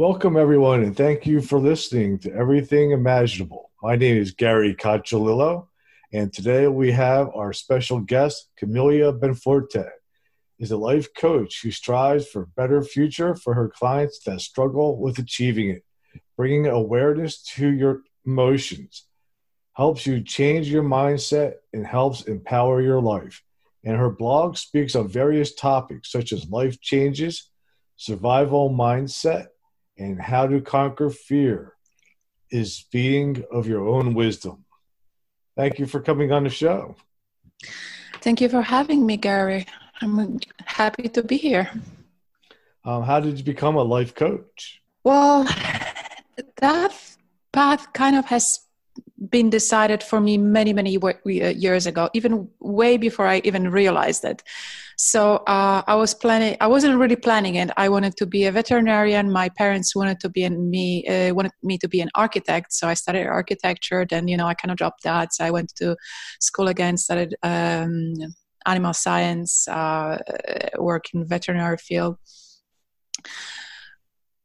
Welcome, everyone, and thank you for listening to Everything Imaginable. My name is Gary Cacciolillo, and today we have our special guest, Camelia Benforte, is a life coach who strives for a better future for her clients that struggle with achieving it, bringing awareness to your emotions, helps you change your mindset, and helps empower your life. And her blog speaks on various topics such as life changes, survival mindset, and how to conquer fear is feeding of your own wisdom. Thank you for coming on the show. Thank you for having me, Gary. I'm happy to be here. Um, how did you become a life coach? Well, that path kind of has been decided for me many, many years ago, even way before I even realized it. So uh, I was planning. I wasn't really planning it. I wanted to be a veterinarian. My parents wanted to be in me uh, wanted me to be an architect. So I studied architecture. Then you know I kind of dropped that. So I went to school again. Studied um, animal science. Uh, work in veterinary field.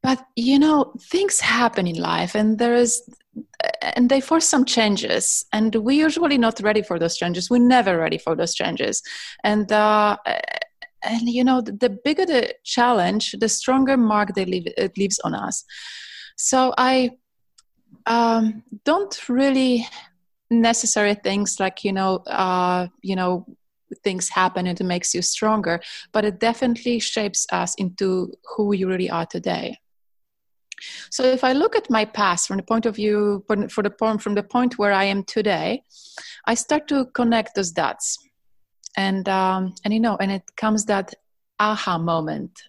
But you know things happen in life, and there is and they force some changes. And we're usually not ready for those changes. We're never ready for those changes. And uh, and you know the, bigger the challenge the stronger mark they leave, it leaves on us. So i um, don't really necessary things like you know uh, you know things happen and it makes you stronger but it definitely shapes us into who we really are today so if I look at my past from the point of view, for the point from the point where I am today, I start to connect those dots, and um, and you know, and it comes that aha moment,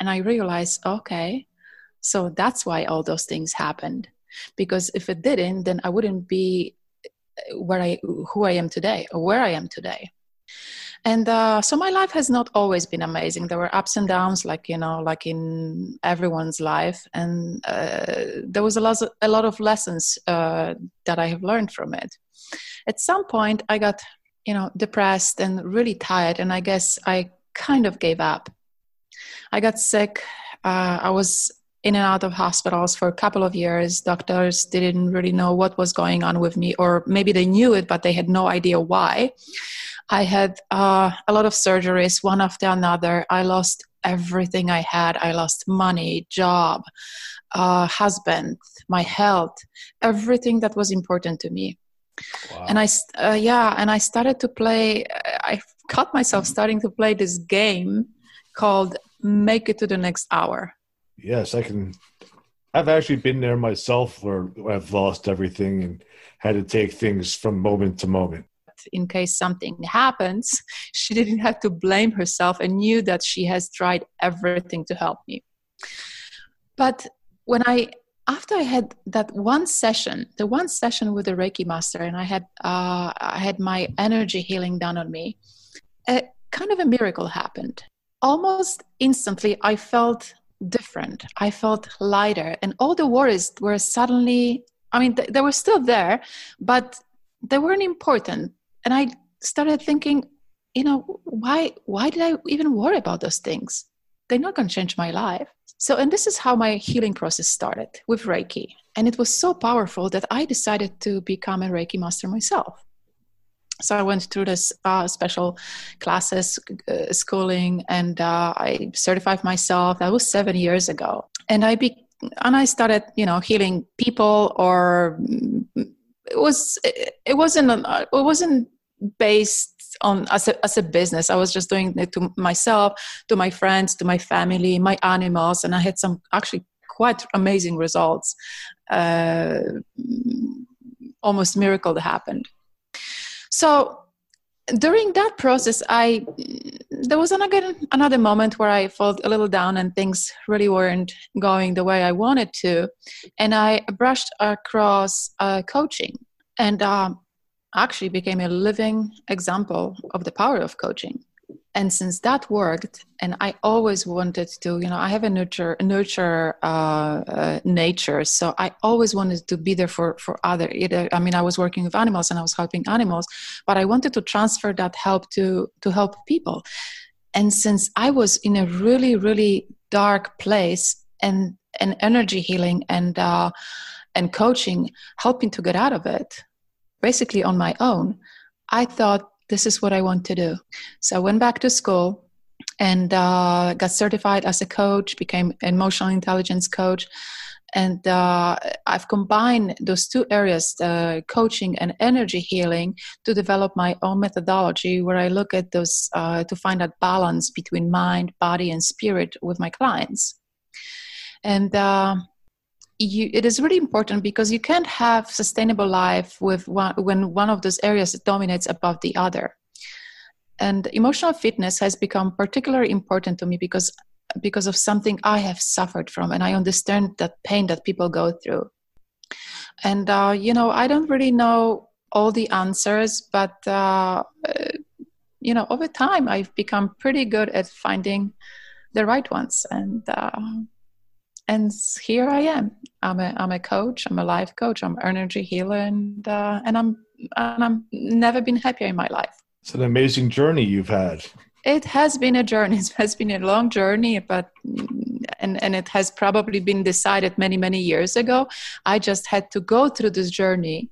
and I realize, okay, so that's why all those things happened, because if it didn't, then I wouldn't be where I who I am today or where I am today and uh, so my life has not always been amazing. There were ups and downs like you know like in everyone's life. And uh, there was a lot of, a lot of lessons uh, that i have learned from it. At some point i got you know depressed and really tired and i guess i kind of gave up. I got sick. Uh, i was in and out of hospitals for a couple of years. Doctors didn't really know what was going on with me, or maybe they knew it, but they had no idea why. I had uh, a lot of surgeries, one after another. I lost everything I had. I lost money, job, uh, husband, my health, everything that was important to me. Wow. And I, uh, yeah, and I started to play. I caught myself starting to play this game called "Make It to the Next Hour." Yes, I can. I've actually been there myself, where I've lost everything and had to take things from moment to moment in case something happens, she didn't have to blame herself and knew that she has tried everything to help me. But when I after I had that one session, the one session with the Reiki master, and I had uh, I had my energy healing done on me, a, kind of a miracle happened. Almost instantly, I felt different. I felt lighter, and all the worries were suddenly. I mean, th- they were still there, but they weren't important and i started thinking you know why why did i even worry about those things? They're not going to change my life. So and this is how my healing process started with reiki. And it was so powerful that i decided to become a reiki master myself. So i went through this uh, special classes uh, schooling and uh, i certified myself. That was seven years ago. And i be and i started you know healing people or it was it wasn't it wasn't based on as a, as a business. I was just doing it to myself to my friends to my family my animals and i had some actually quite amazing results. Uh, almost miracle that happened. So during that process i there was another another moment where i felt a little down and things really weren't going the way i wanted to. And i brushed across uh, coaching and um, actually became a living example of the power of coaching and since that worked and i always wanted to you know i have a nurture nurture uh, uh, nature so i always wanted to be there for for other either i mean i was working with animals and i was helping animals but i wanted to transfer that help to to help people. And since i was in a really really dark place and and energy healing and uh, and coaching, helping to get out of it, basically on my own, I thought this is what I want to do. So I went back to school and uh, got certified as a coach, became emotional intelligence coach. And uh, I've combined those two areas, uh, coaching and energy healing, to develop my own methodology where I look at those uh, to find that balance between mind, body, and spirit with my clients. And uh, you, it is really important because you can't have sustainable life with one, when one of those areas dominates above the other. And emotional fitness has become particularly important to me because because of something i have suffered from and i understand that pain that people go through. And uh, you know i don't really know all the answers but uh, you know over time i've become pretty good at finding the right ones and uh, and here i am i'm a i'm a coach i'm a life coach i'm energy healer and uh, and i'm and i'm never been happier in my life it's an amazing journey you've had. It has been a journey. It has been a long journey, but and and it has probably been decided many many years ago. I just had to go through this journey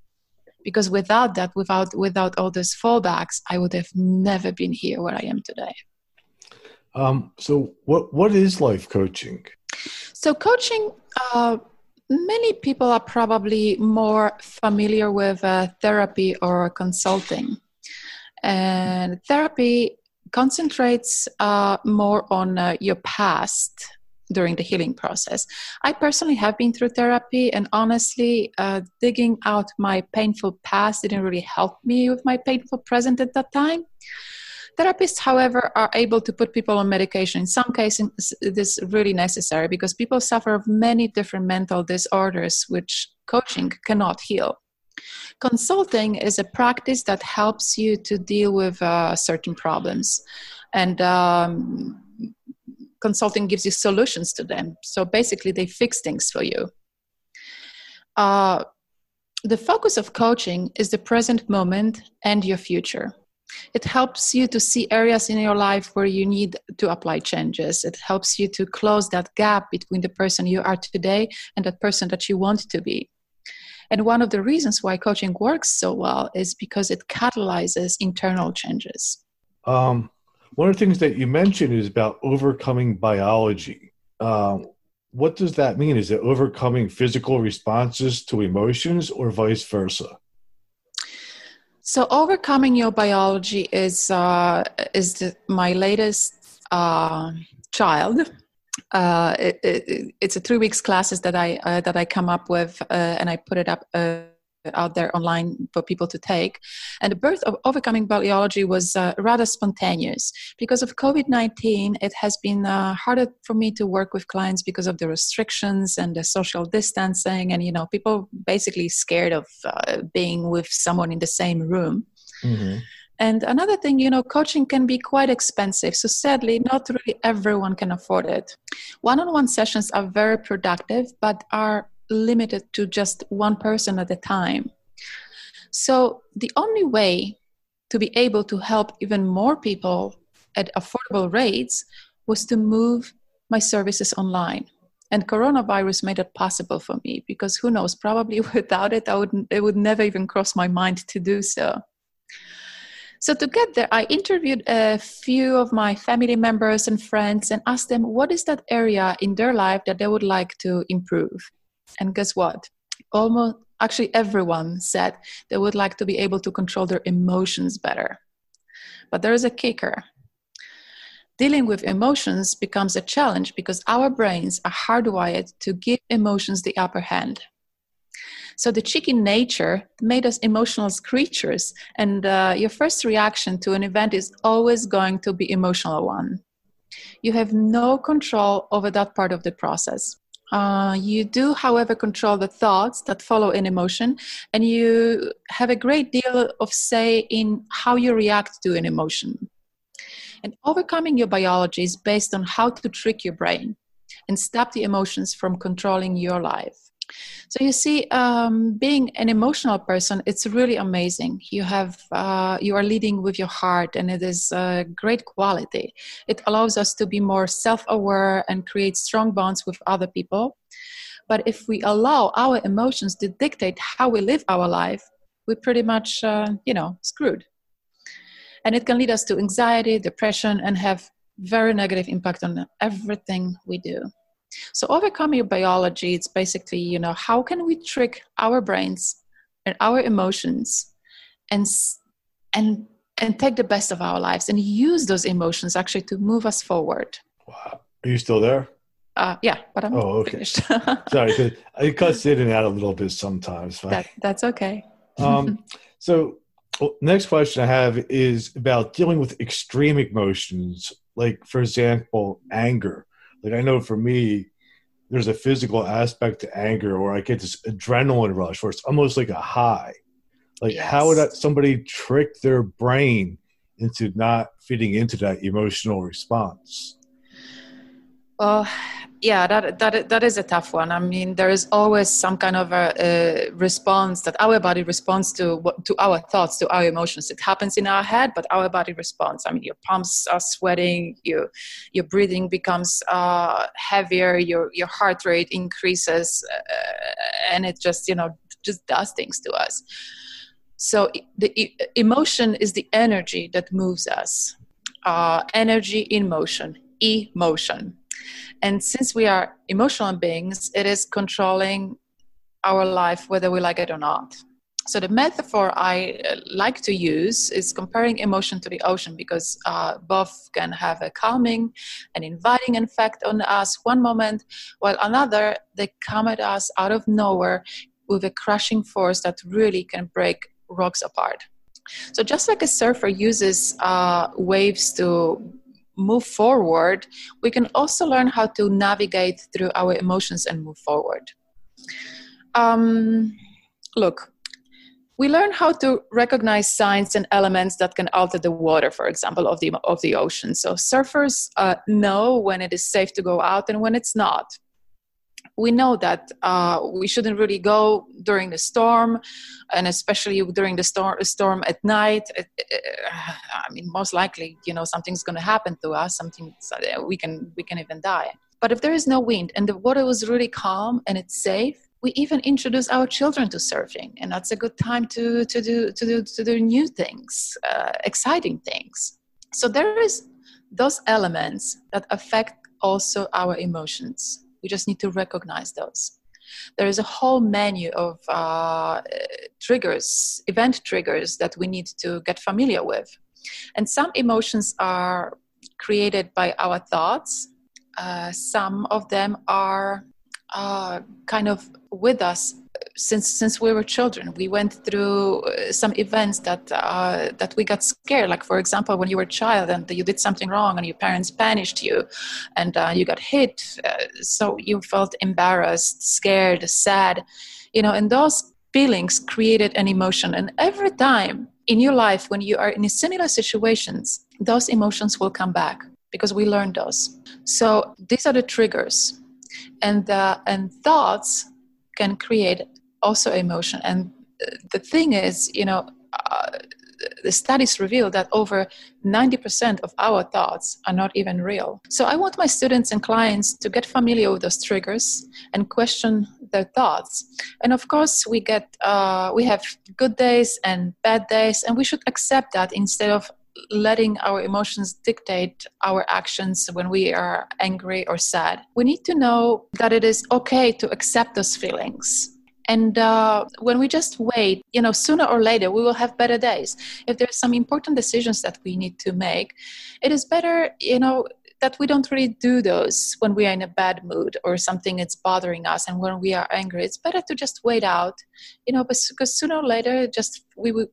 because without that, without without all those fallbacks, I would have never been here where I am today. Um, so, what what is life coaching? So, coaching. Uh, many people are probably more familiar with uh, therapy or consulting. And therapy concentrates uh, more on uh, your past during the healing process. I personally have been through therapy, and honestly, uh, digging out my painful past didn't really help me with my painful present at that time. Therapists, however, are able to put people on medication. In some cases, this is really necessary because people suffer of many different mental disorders, which coaching cannot heal. Consulting is a practice that helps you to deal with uh, certain problems, and um, consulting gives you solutions to them. So basically, they fix things for you. Uh, the focus of coaching is the present moment and your future. It helps you to see areas in your life where you need to apply changes. It helps you to close that gap between the person you are today and that person that you want to be. And one of the reasons why coaching works so well is because it catalyzes internal changes. Um, one of the things that you mentioned is about overcoming biology. Um, what does that mean? Is it overcoming physical responses to emotions or vice versa? So, overcoming your biology is uh, is the, my latest uh, child. Uh, it, it, it's a three weeks classes that I uh, that I come up with uh, and I put it up uh, out there online for people to take. And the birth of overcoming biology was uh, rather spontaneous because of COVID nineteen. It has been uh, harder for me to work with clients because of the restrictions and the social distancing, and you know, people basically scared of being with someone in the same room. Mm-hmm. And another thing, you know, coaching can be quite expensive. So sadly, not really everyone can afford it. One on one sessions are very productive, but are limited to just one person at a time. So the only way to be able to help even more people at affordable rates was to move my services online. And coronavirus made it possible for me because who knows, probably without it, I would, it would never even cross my mind to do so. So to get there, I interviewed a few of my family members and friends and asked them what is that area in their life that they would like to improve. And guess what? Almost actually everyone said they would like to be able to control their emotions better. But there is a kicker. Dealing with emotions becomes a challenge because our brains are hardwired to give emotions the upper hand. So the chicken nature made us emotional creatures, and uh, your first reaction to an event is always going to be emotional one. You have no control over that part of the process. Uh, you do, however, control the thoughts that follow an emotion, and you have a great deal of say in how you react to an emotion. And overcoming your biology is based on how to trick your brain and stop the emotions from controlling your life. So you see, um, being an emotional person, it's really amazing. You have uh, you are leading with your heart, and it is a great quality. It allows us to be more self-aware and create strong bonds with other people. But if we allow our emotions to dictate how we live our life, we're pretty much, uh, you know, screwed. And it can lead us to anxiety, depression, and have very negative impact on everything we do. So overcoming your biology, it's basically, you know, how can we trick our brains and our emotions and and and take the best of our lives and use those emotions actually to move us forward. Wow. Are you still there? Uh, yeah, but I'm oh, okay. finished. Sorry, it cuts in and out a little bit sometimes. That, that's okay. um, so, well, next question I have is about dealing with extreme emotions, like, for example, anger. Like, I know for me, there's a physical aspect to anger where I get this adrenaline rush where it's almost like a high. Like, yes. how would that, somebody trick their brain into not fitting into that emotional response? Well, yeah, that, that, that is a tough one. I mean, there is always some kind of a, a response that our body responds to to our thoughts, to our emotions. It happens in our head, but our body responds. I mean, your palms are sweating, your your breathing becomes uh, heavier, your your heart rate increases, uh, and it just you know just does things to us. So the emotion is the energy that moves us. Uh, energy in motion, emotion and since we are emotional beings, it is controlling our life whether we like it or not. So the metaphor I uh, like to use is comparing emotion to the ocean because uh, both can have a calming and inviting effect on us one moment, while another they come at us out of nowhere with a crushing force that really can break rocks apart. So just like a surfer uses uh, waves to move forward, we can also learn how to navigate through our emotions and move forward. Um, look, we learn how to recognize signs and elements that can alter the water, for example, of the of the ocean. So surfers uh, know when it is safe to go out and when it's not we know that uh, we shouldn't really go during the storm, and especially during the storm storm at night. It, it, I mean, most likely, you know, something's going to happen to us. Something we can we can even die. But if there is no wind and the water was really calm and it's safe, we even introduce our children to surfing, and that's a good time to to do to do to do new things, uh, exciting things. So there is those elements that affect also our emotions we just need to recognize those. There is a whole menu of uh, triggers, event triggers that we need to get familiar with. And some emotions are created by our thoughts, uh, some of them are uh, kind of with us since since we were children we went through uh, some events that uh, that we got scared. Like for example when you were a child and you did something wrong and your parents punished you and uh, you got hit uh, so you felt embarrassed scared sad you know and those feelings created an emotion. And every time in your life when you are in similar situations those emotions will come back because we learned those. So these are the triggers and uh, and thoughts can create also emotion and the thing is you know uh, the studies reveal that over 90% of our thoughts are not even real. So I want my students and clients to get familiar with those triggers and question their thoughts. And of course, we get uh, we have good days and bad days, and we should accept that instead of letting our emotions dictate our actions when we are angry or sad. We need to know that it is okay to accept those feelings. And uh, when we just wait, you know, sooner or later we will have better days. If there's some important decisions that we need to make, it is better, you know, that we don't really do those when we are in a bad mood or something is bothering us and when we are angry it's better to just wait out you know because sooner or later just we will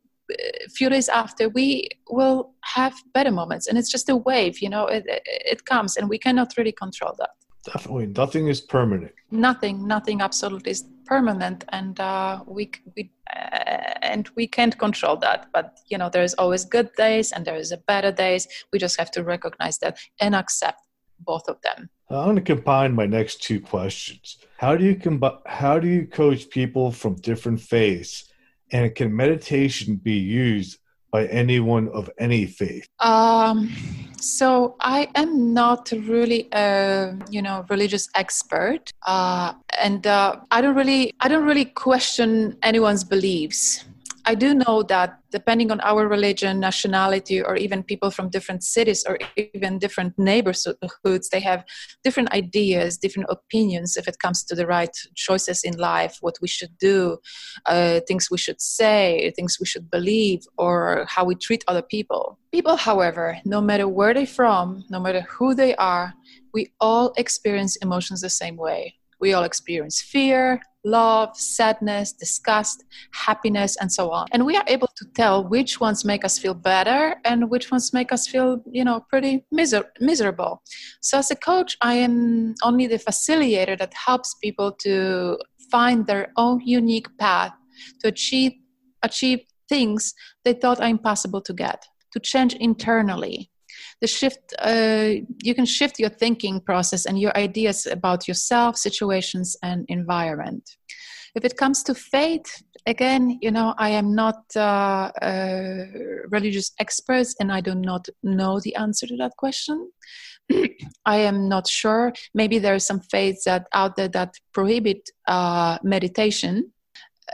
few days after we will have better moments. And it's just a wave you know it, it comes and we cannot really control that. Definitely. Nothing is permanent. Nothing nothing absolutely is permanent and uh, we, we uh, and we can't control that. But you know there's always good days and there is a better days. We just have to recognize that and accept both of them. I'm going to combine my next two questions. How do you combi- how do you coach people from different faiths and can meditation be used by anyone of any faith? Um, so I am not really a you know religious expert, uh, and uh, I don't really I don't really question anyone's beliefs. I do know that depending on our religion, nationality, or even people from different cities or even different neighborhoods, they have different ideas, different opinions if it comes to the right choices in life, what we should do, uh, things we should say, things we should believe, or how we treat other people. People, however, no matter where they're from, no matter who they are, we all experience emotions the same way. We all experience fear, love, sadness, disgust, happiness, and so on. And we are able to tell which ones make us feel better and which ones make us feel, you know, pretty miser- miserable. So as a coach, I am only the facilitator that helps people to find their own unique path to achieve achieve things they thought are impossible to get, to change internally, the shift uh, you can shift your thinking process and your ideas about yourself situations and environment. If it comes to faith again you know i am not uh, religious expert and i do not know the answer to that question. I am not sure. Maybe there are some faiths that out there that prohibit uh, meditation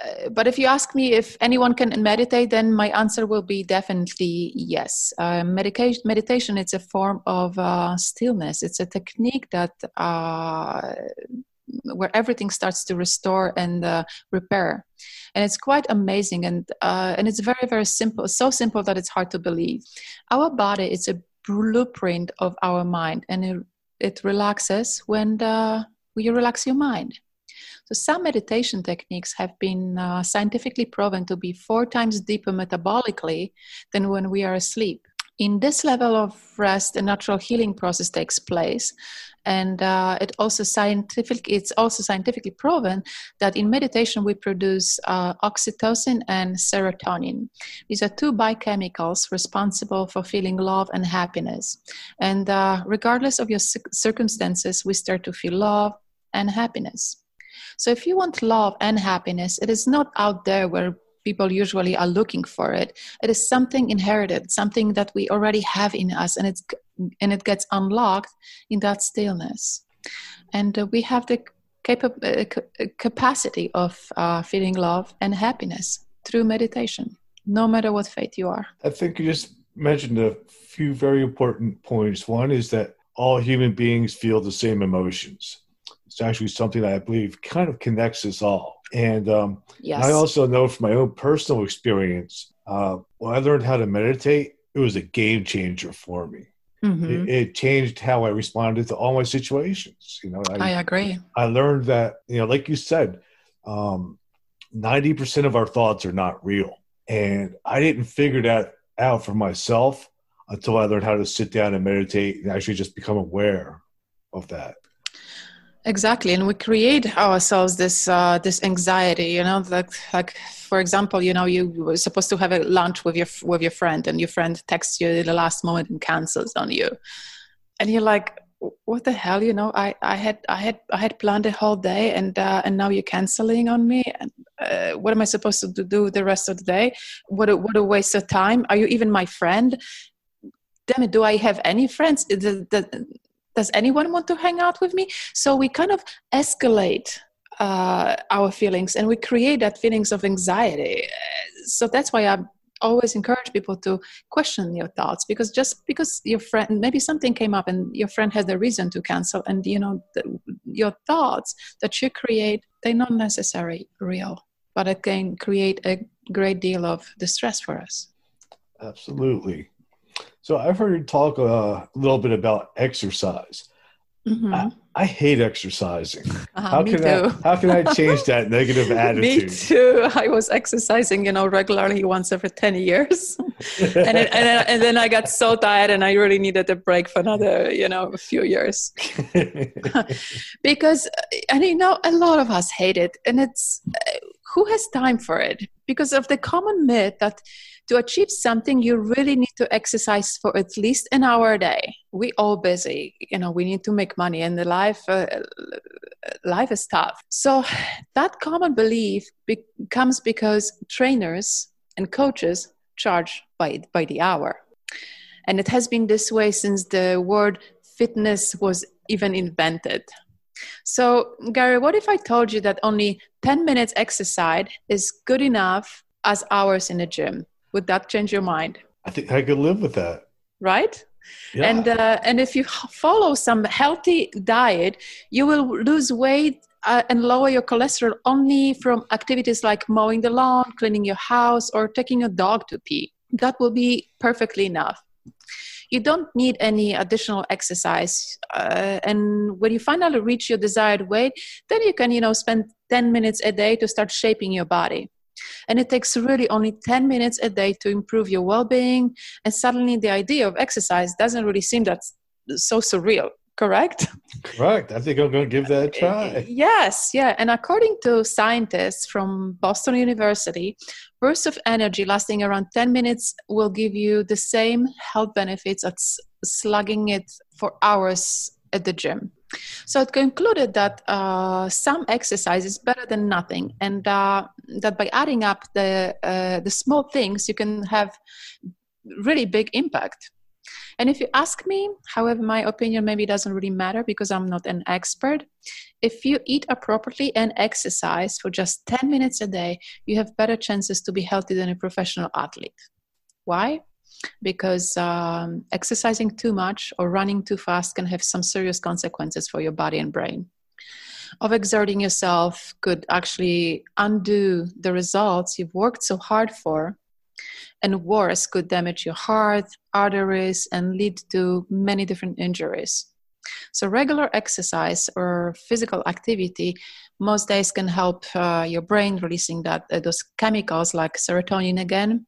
uh, but if you ask me if anyone can meditate, then my answer will be definitely yes. Uh, meditation, it's a form of uh, stillness. It's a technique that uh, where everything starts to restore and uh, repair, and it's quite amazing. And uh, and it's very very simple. So simple that it's hard to believe. Our body is a blueprint of our mind, and it, it relaxes when the, when you relax your mind. So, some meditation techniques have been uh, scientifically proven to be four times deeper metabolically than when we are asleep. In this level of rest, a natural healing process takes place, and uh, it also scientific it's also scientifically proven that in meditation we produce uh, oxytocin and serotonin. These are two biochemicals responsible for feeling love and happiness. And uh, regardless of your circumstances we start to feel love and happiness so if you want love and happiness, it is not out there where people usually are looking for it. It is something inherited, something that we already have in us, and it's and it gets unlocked in that stillness. And uh, we have the capa- uh, uh, capacity of uh, feeling love and happiness through meditation, no matter what faith you are. I think you just mentioned a few very important points. One is that all human beings feel the same emotions. It's actually something that I believe kind of connects us all. And um, yes. I also know from my own personal experience, uh, when I learned how to meditate, it was a game changer for me. Mm-hmm. It, it, changed how I responded to all my situations. You know, I, I agree. I learned that, you know, like you said, um, 90% of our thoughts are not real. And I didn't figure that out for myself until I learned how to sit down and meditate and actually just become aware of that exactly and we create ourselves this uh, this anxiety you know like like for example you know you were supposed to have a lunch with your with your friend and your friend texts you at the last moment and cancels on you. And you're like what the hell you know i i had i had i had planned a whole day and uh, and now you're canceling on me and uh, what am i supposed to do the rest of the day? What a, what a waste of time. Are you even my friend? Damn it do i have any friends? The, the, does anyone want to hang out with me? So we kind of escalate uh, our feelings and we create that feelings of anxiety. So that's why i always encourage people to question your thoughts because just because your friend maybe something came up and your friend has a reason to cancel and you know the, your thoughts that you create they're not necessarily real but it can create a great deal of distress for us. Absolutely so I've heard you talk uh, a little bit about exercise. Mm-hmm. I, I, hate exercising. Uh, how can I, how can I change that negative attitude? me too. I was exercising, you know, regularly once every ten years, and, it, and and then I got so tired, and I really needed a break for another, you know, a few years. because, and you know, a lot of us hate it, and it's who has time for it? Because of the common myth that to achieve something you really need to exercise for at least an hour a day we all busy you know we need to make money and the life uh, life is tough so that common belief comes because trainers and coaches charge by by the hour And it has been this way since the word fitness was even invented. So, Gary, what if I told you that only 10 minutes exercise is good enough as hours in the gym? Would that change your mind? I think I could live with that. Right? Yeah. And uh, and if you follow some healthy diet, you will lose weight uh, and lower your cholesterol only from activities like mowing the lawn, cleaning your house, or taking a dog to pee. That will be perfectly enough. You don't need any additional exercise. Uh, and when you finally reach your desired weight, then you can, you know, spend 10 minutes a day to start shaping your body. And it takes really only 10 minutes a day to improve your well being. And suddenly the idea of exercise doesn't really seem that so surreal correct? Correct. I think I'm going to give that a eh, try. Yes, yeah. And according to scientists from Boston University, bursts of energy lasting around 10 minutes will give you the same health benefits as slugging it for hours at the gym. So it concluded that uh, some exercise is better than nothing, and uh, that by adding up the uh, the small things, you can have really big impact. And if you ask me, however, my opinion maybe doesn't really matter because I'm not an expert. If you eat appropriately and exercise for just 10 minutes a day, you have better chances to be healthy than a professional athlete. Why? Because um, exercising too much or running too fast can have some serious consequences for your body and brain. Overexerting yourself could actually undo the results you've worked so hard for and worse could damage your heart, arteries, and lead to many different injuries. So, regular exercise or physical activity most days can help uh, your brain releasing that uh, those chemicals like serotonin again,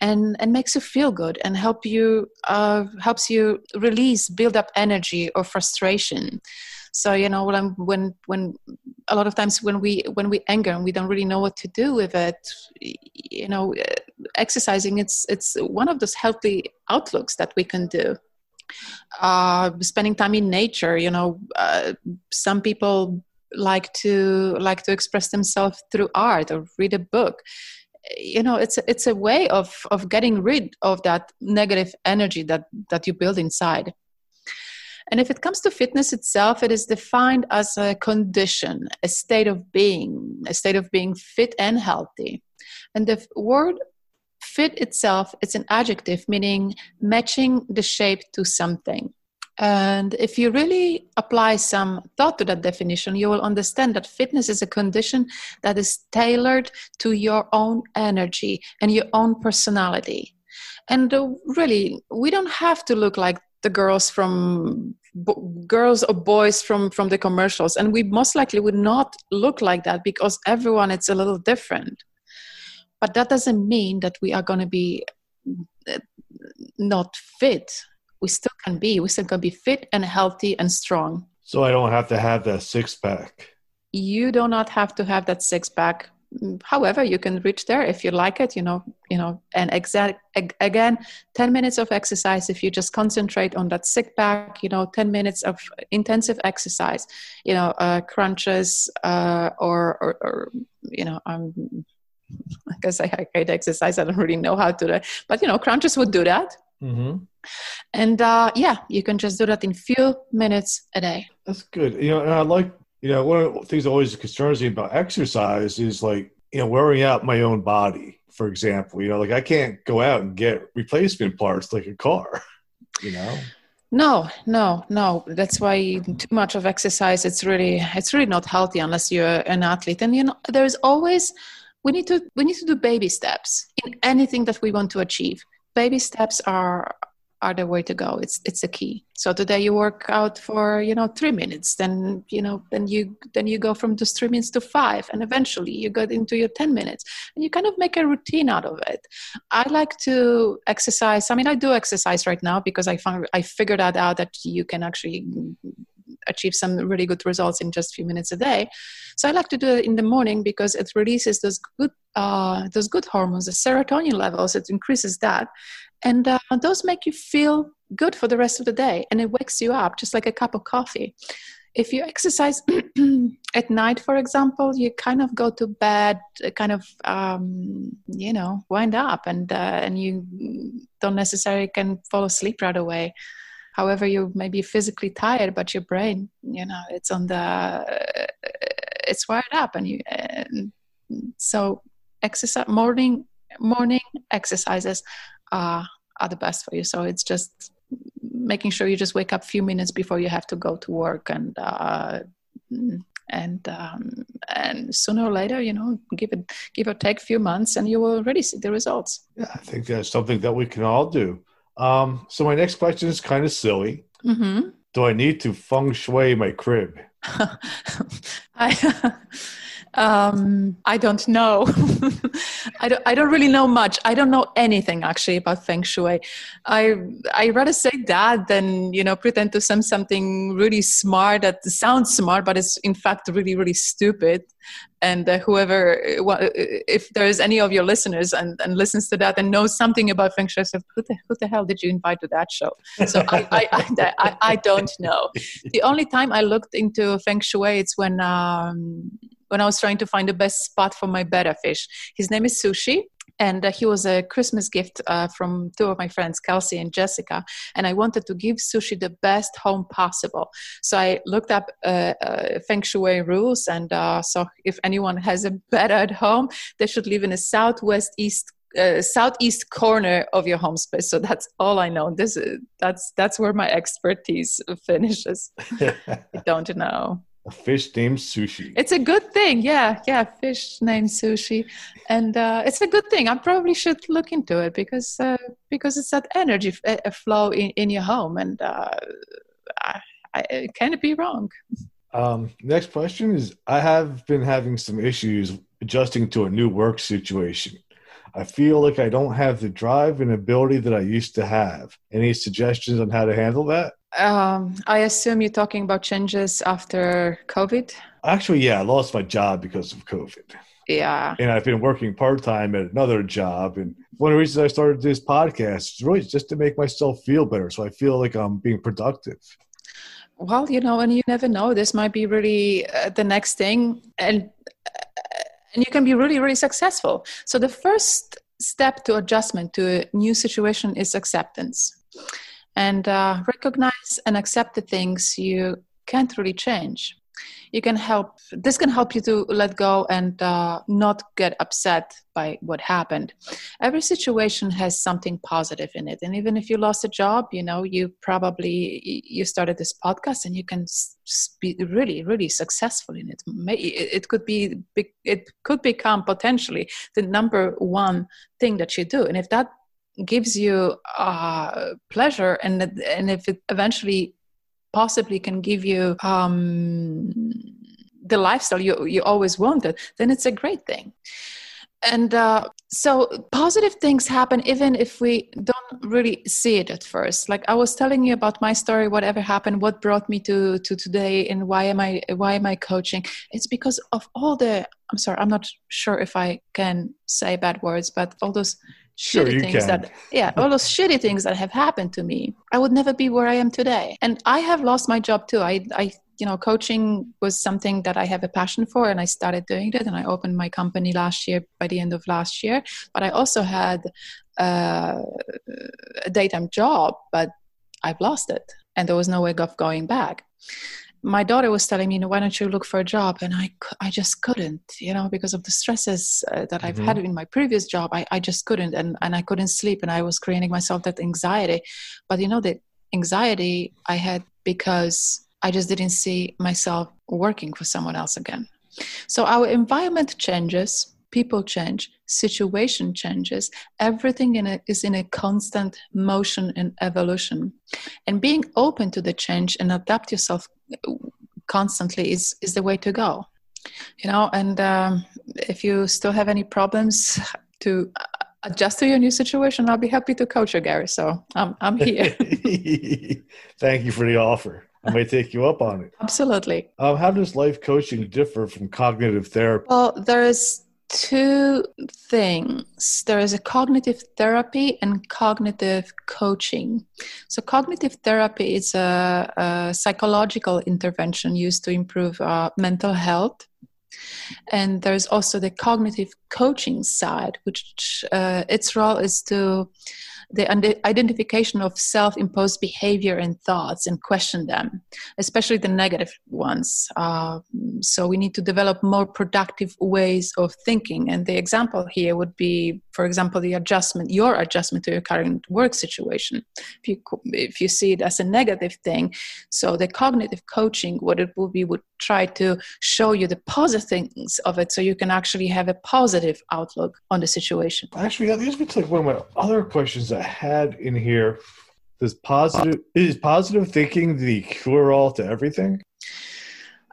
and and makes you feel good and help you uh, helps you release build up energy or frustration. So you know when when when a lot of times when we when we anger and we don't really know what to do with it you know exercising it's it's one of those healthy outlooks that we can do. Uh, spending time in nature you know uh, some people like to like to express themselves through art or read a book you know it's it's a way of of getting rid of that negative energy that that you build inside and if it comes to fitness itself, it is defined as a condition, a state of being, a state of being fit and healthy. And the word fit itself, it's an adjective meaning matching the shape to something. And if you really apply some thought to that definition, you will understand that fitness is a condition that is tailored to your own energy and your own personality. And uh, really, we don't have to look like the girls from girls or boys from from the commercials. And we most likely would not look like that because everyone it's a little different. But that doesn't mean that we are going to be uh, not fit we still can be we still can be fit and healthy and strong. So i don't have to have that six pack. You do not have to have that six pack. However you can reach there if you like it you know you know and exact again 10 minutes of exercise. If you just concentrate on that six pack you know 10 minutes of intensive exercise you know uh, crunches uh, or, or, or you know um because I hate exercise. I don't really know how to do it but you know crunches would do that. Mm-hmm. And uh, yeah you can just do that in few minutes a day that's good you know and I like you know, one of the things that always concerns me about exercise is like, you know, wearing out my own body, for example. You know, like I can't go out and get replacement parts like a car, you know? No, no, no. That's why too much of exercise it's really it's really not healthy unless you're an athlete. And you know, there's always we need to we need to do baby steps in anything that we want to achieve. Baby steps are are the way to go. It's it's a key. So today you work out for you know three minutes then you know then you then you go from those three minutes to five and eventually you get into your 10 minutes and you kind of make a routine out of it. I like to exercise. I mean i do exercise right now because i found i figured that out that you can actually achieve some really good results in just a few minutes a day. So i like to do it in the morning because it releases those good uh, those good hormones the serotonin levels. It increases that and uh, those make you feel good for the rest of the day and it wakes you up just like a cup of coffee if you exercise at night, for example, you kind of go to bed, uh, kind of, um, you know, wind up, and uh, and you don't necessarily can fall asleep right away. However, you may be physically tired, but your brain, you know, it's on the, uh, it's wired up, and you. So, exercise morning morning exercises are are the best for you. So it's just making sure you just wake up a few minutes before you have to go to work and uh, and um, and sooner or later you know give it give or take a few months and you will already see the results yeah i think that's something that we can all do um, so my next question is kind of silly mm-hmm. do i need to feng shui my crib I, um, I don't know. I don't. I don't really know much. I don't know anything actually about feng shui. I I rather say that than you know pretend to say something really smart that sounds smart, but it's in fact really really stupid. And uh, whoever, if there is any of your listeners and, and listens to that and knows something about feng shui, says, who the, who the hell did you invite to that show? So I, I, I, I, I don't know. The only time I looked into feng shui, it's when um, when I was trying to find the best spot for my betta fish. His name is Sushi. And uh, he was a Christmas gift uh, from two of my friends, Kelsey and Jessica. And I wanted to give Sushi the best home possible. So I looked up uh, uh feng shui rules. And uh, so if anyone has a betta at home, they should live in a southwest east uh, southeast corner of your home space. So that's all I know. This is, that's that's where my expertise finishes. I don't know. A fish named Sushi. It's a good thing. Yeah, yeah, fish named Sushi, and uh, it's a good thing. I probably should look into it because uh, because it's that energy f- uh, flow in, in your home, and uh, I, I, can it be wrong? Um, next question is: I have been having some issues adjusting to a new work situation. I feel like I don't have the drive and ability that I used to have. Any suggestions on how to handle that? Um, I assume you're talking about changes after COVID. Actually, yeah, I lost my job because of COVID. Yeah. And I've been working part time at another job. And one of the reasons I started this podcast is really just to make myself feel better. So I feel like I'm being productive. Well, you know, and you never know. This might be really uh, the next thing. And uh, and you can be really, really successful. So the first step to adjustment to a new situation is acceptance and uh, recognize and accept the things you can't really change. You can help this can help you to let go and uh, not get upset by what happened. Every situation has something positive in it and even if you lost a job you know you probably you started this podcast and you can be really really successful in it. It could be it could become potentially the number one thing that you do and if that gives you uh, pleasure and and if it eventually possibly can give you um, the lifestyle you you always wanted then it's a great thing. And uh, so positive things happen even if we don't really see it at first. Like i was telling you about my story whatever happened what brought me to to today and why am i why am i coaching? It's because of all the i'm sorry i'm not sure if i can say bad words but all those sure shitty things can. that yeah all those shitty things that have happened to me i would never be where i am today. And i have lost my job too. I i you know coaching was something that i have a passion for and i started doing it and i opened my company last year by the end of last year. But i also had uh, a daytime job but i've lost it and there was no way of going back my daughter was telling me, why don't you look for a job? And I, I just couldn't, you know, because of the stresses uh, that I've mm-hmm. had in my previous job. I, I just couldn't, and, and I couldn't sleep, and I was creating myself that anxiety. But you know, the anxiety I had because I just didn't see myself working for someone else again. So our environment changes, people change, situation changes. Everything in it is in a constant motion and evolution. And being open to the change and adapt yourself constantly is is the way to go. You know and um, if you still have any problems to adjust to your new situation i'll be happy to coach you gary. So i'm, I'm here. Thank you for the offer. I may take you up on it. Absolutely. Um, how does life coaching differ from cognitive therapy? Well there is two things. There is a cognitive therapy and cognitive coaching. So cognitive therapy is a, a psychological intervention used to improve uh, mental health. And there's also the cognitive coaching side which uh, its role is to the identification of self imposed behavior and thoughts and question them, especially the negative ones. Uh, so we need to develop more productive ways of thinking. And the example here would be, for example, the adjustment, your adjustment to your current work situation. If you, if you see it as a negative thing, so the cognitive coaching, what it will be, would try to show you the positive things of it so you can actually have a positive outlook on the situation. Actually, that leads me to like one of my other questions I had in here. Does positive is positive thinking the cure all to everything?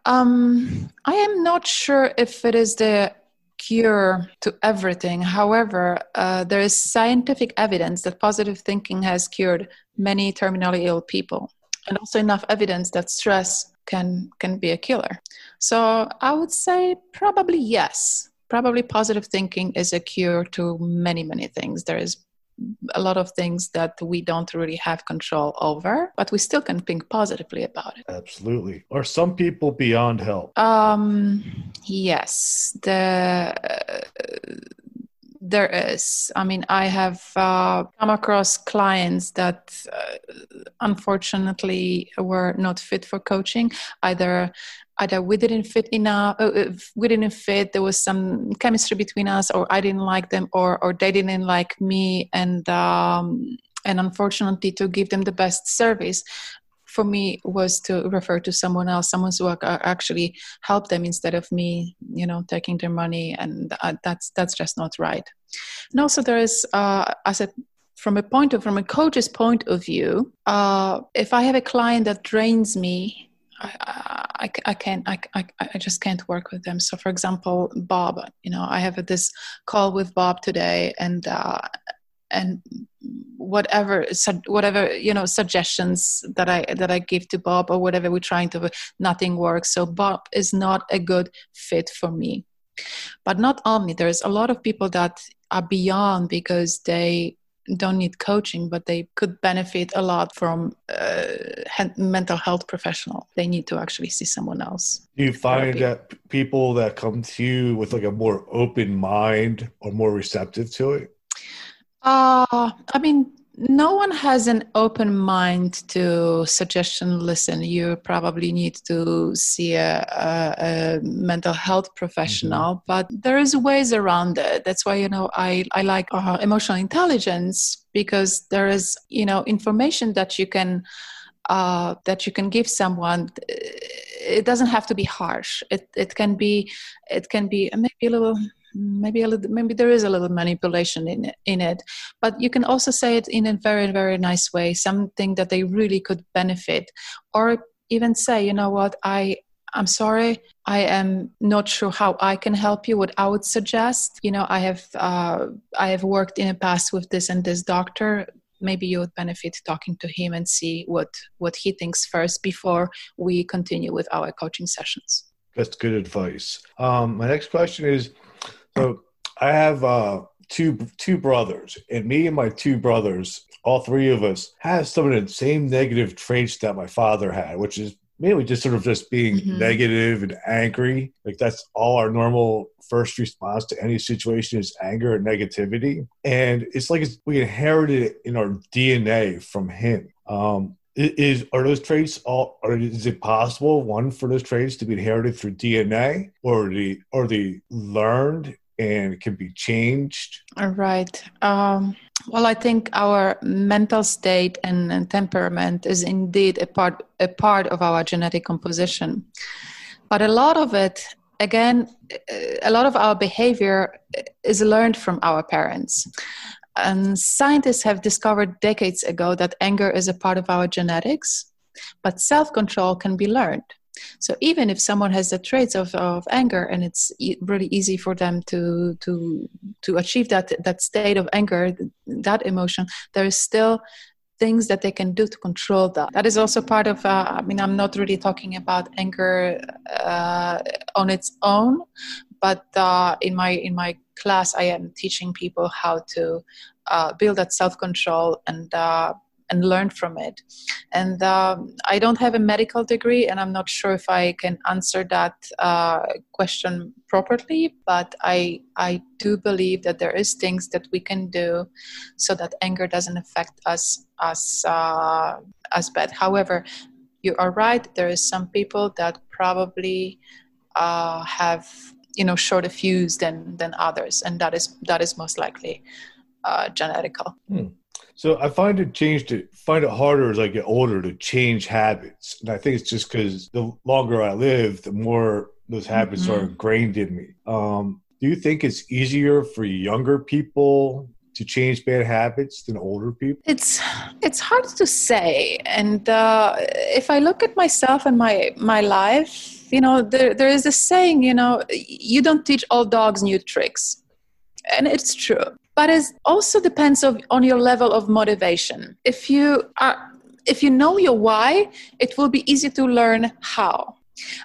Um, I am not sure if it is the cure to everything. However, uh, there is scientific evidence that positive thinking has cured many terminally ill people, and also enough evidence that stress can can be a killer. So I would say probably yes. Probably positive thinking is a cure to many many things. There is a lot of things that we don't really have control over, but we still can think positively about it. Absolutely. Are some people beyond help? Um, yes. The uh, there is. I mean, I have uh, come across clients that uh, unfortunately were not fit for coaching. Either either we didn't fit enough, uh, uh, we didn't fit. There was some chemistry between us, or I didn't like them, or or they didn't like me, and. Um, and unfortunately, to give them the best service, for me was to refer to someone else, someone's work actually help them instead of me, you know, taking their money, and uh, that's that's just not right. And also, there is, uh, as a from a point of from a coach's point of view, uh, if I have a client that drains me I, I, I, can't I, I, I just can't work with them so for example bob you know i have this call with bob today and uh, and whatever whatever you know suggestions that i that i give to bob or whatever we're trying to nothing works. So bob is not a good fit for me. But not only there's a lot of people that are beyond because they don't need coaching but they could benefit a lot from uh, mental health professional. They need to actually see someone else. Do you find therapy. that people that come to you with like a more open mind or more receptive to it uh, I mean, no one has an open mind to suggestion. Listen you probably need to see a, a, a mental health professional mm-hmm. but there is ways around it. That's why you know i, I like uh, emotional intelligence because there is you know information that you can uh, that you can give someone. It doesn't have to be harsh. It, it can be it can be maybe a little maybe a little maybe there is a little manipulation in it, in it but you can also say it in a very very nice way something that they really could benefit. Or even say you know what? I i'm sorry. I am not sure how i can help you what i would suggest. You know i have uh, i have worked in the past with this and this doctor. Maybe you would benefit talking to him and see what what he thinks first before we continue with our coaching sessions. That's good advice. Um, my next question is so I have uh, two two brothers, and me and my two brothers, all three of us, have some of the same negative traits that my father had, which is mainly just sort of just being mm-hmm. negative and angry. Like that's all our normal first response to any situation is anger and negativity, and it's like it's, we inherited it in our DNA from him. Um, is are those traits all or is it possible one for those traits to be inherited through DNA or the or the learned and can be changed? All right. Um, well, I think our mental state and, and, temperament is indeed a part a part of our genetic composition, but a lot of it, again, a lot of our behavior is learned from our parents. And scientists have discovered decades ago that anger is a part of our genetics, but self control can be learned. So even if someone has the traits of, of anger and it's e- really easy for them to to to achieve that that state of anger, that emotion, there is still things that they can do to control that. That is also part of. Uh, I mean, I'm not really talking about anger uh, on its own, but uh, in my in my class i am teaching people how to uh, build that self-control and uh, and learn from it. And um, I don't have a medical degree, and I'm not sure if I can answer that uh, question properly. But I I do believe that there is things that we can do so that anger doesn't affect us as uh, as bad. However, you are right. There is some people that probably uh, have you know shorter fuse than than others, and that is that is most likely uh, genetical. Hmm. So I find it changed to find it harder as I get older to change habits, and I think it's just because the longer I live, the more those habits mm-hmm. are ingrained in me. Um, do you think it's easier for younger people to change bad habits than older people? It's it's hard to say, and uh, if I look at myself and my my life, you know, there there is a saying, you know, you don't teach all dogs new tricks, and it's true but it also depends of, on your level of motivation. If you are if you know your why it will be easy to learn how.